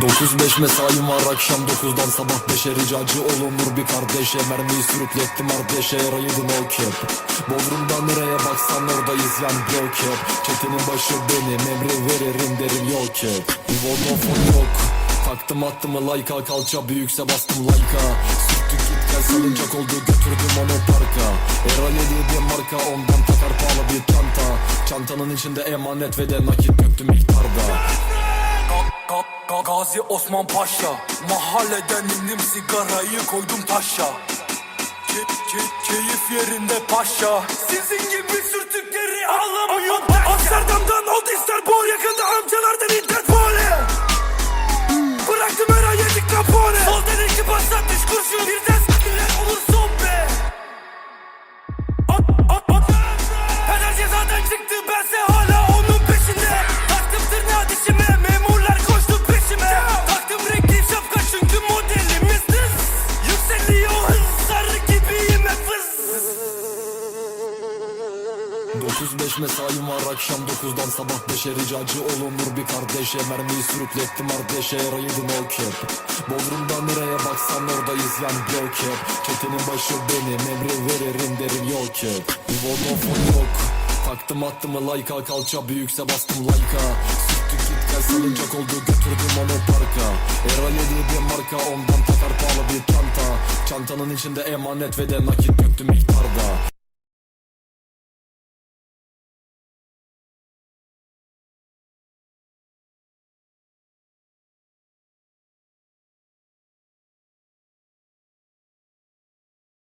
9-5 mesaim var akşam 9'dan sabah 5'e ricacı olunur bir kardeşe. Mermiyi sürüklettim ardeşe yarayıdım o kep Bodrum'da nereye baksan oradayız yani blow cap. Çetenin başı benim emri veririm derim yok ki Vodafone yok. Taktım attımı like'a kalça büyükse bastım like'a Sürttük git gel salıncak oldu götürdüm onu parka. Erale diye bir marka ondan takar pahalı bir çanta. Çantanın içinde emanet ve de nakit döktüm miktarda Gazi Osman Paşa Mahalleden indim sigarayı koydum taşa Ke ke- Keyif yerinde paşa Sizin gibi sürtükleri alamıyor Amsterdam'dan oldu Istanbul Yakında amcalardan Interpol'e Bıraktım her ay yedik kapone Soldan iki basat düş kurşun Birden s**kiler olur son be At at at Peder cezadan çıktı 9-5 mesaim var akşam 9'dan sabah 5'e ricacı olunur bir kardeşe. Mermiyi sürüklettim ardeşe yarayıdım o kep Bodrum'da nereye baksan oradayız yani blow cap Çetenin başı benim emri veririm derim yok ki Vodafone yok Taktım attımı like'a kalça büyükse bastım like'a Sürttük git gel salıncak oldu götürdüm onu parka. Erale diye bir marka ondan takar pahalı bir çanta. Çantanın içinde emanet ve de nakit döktüm miktarda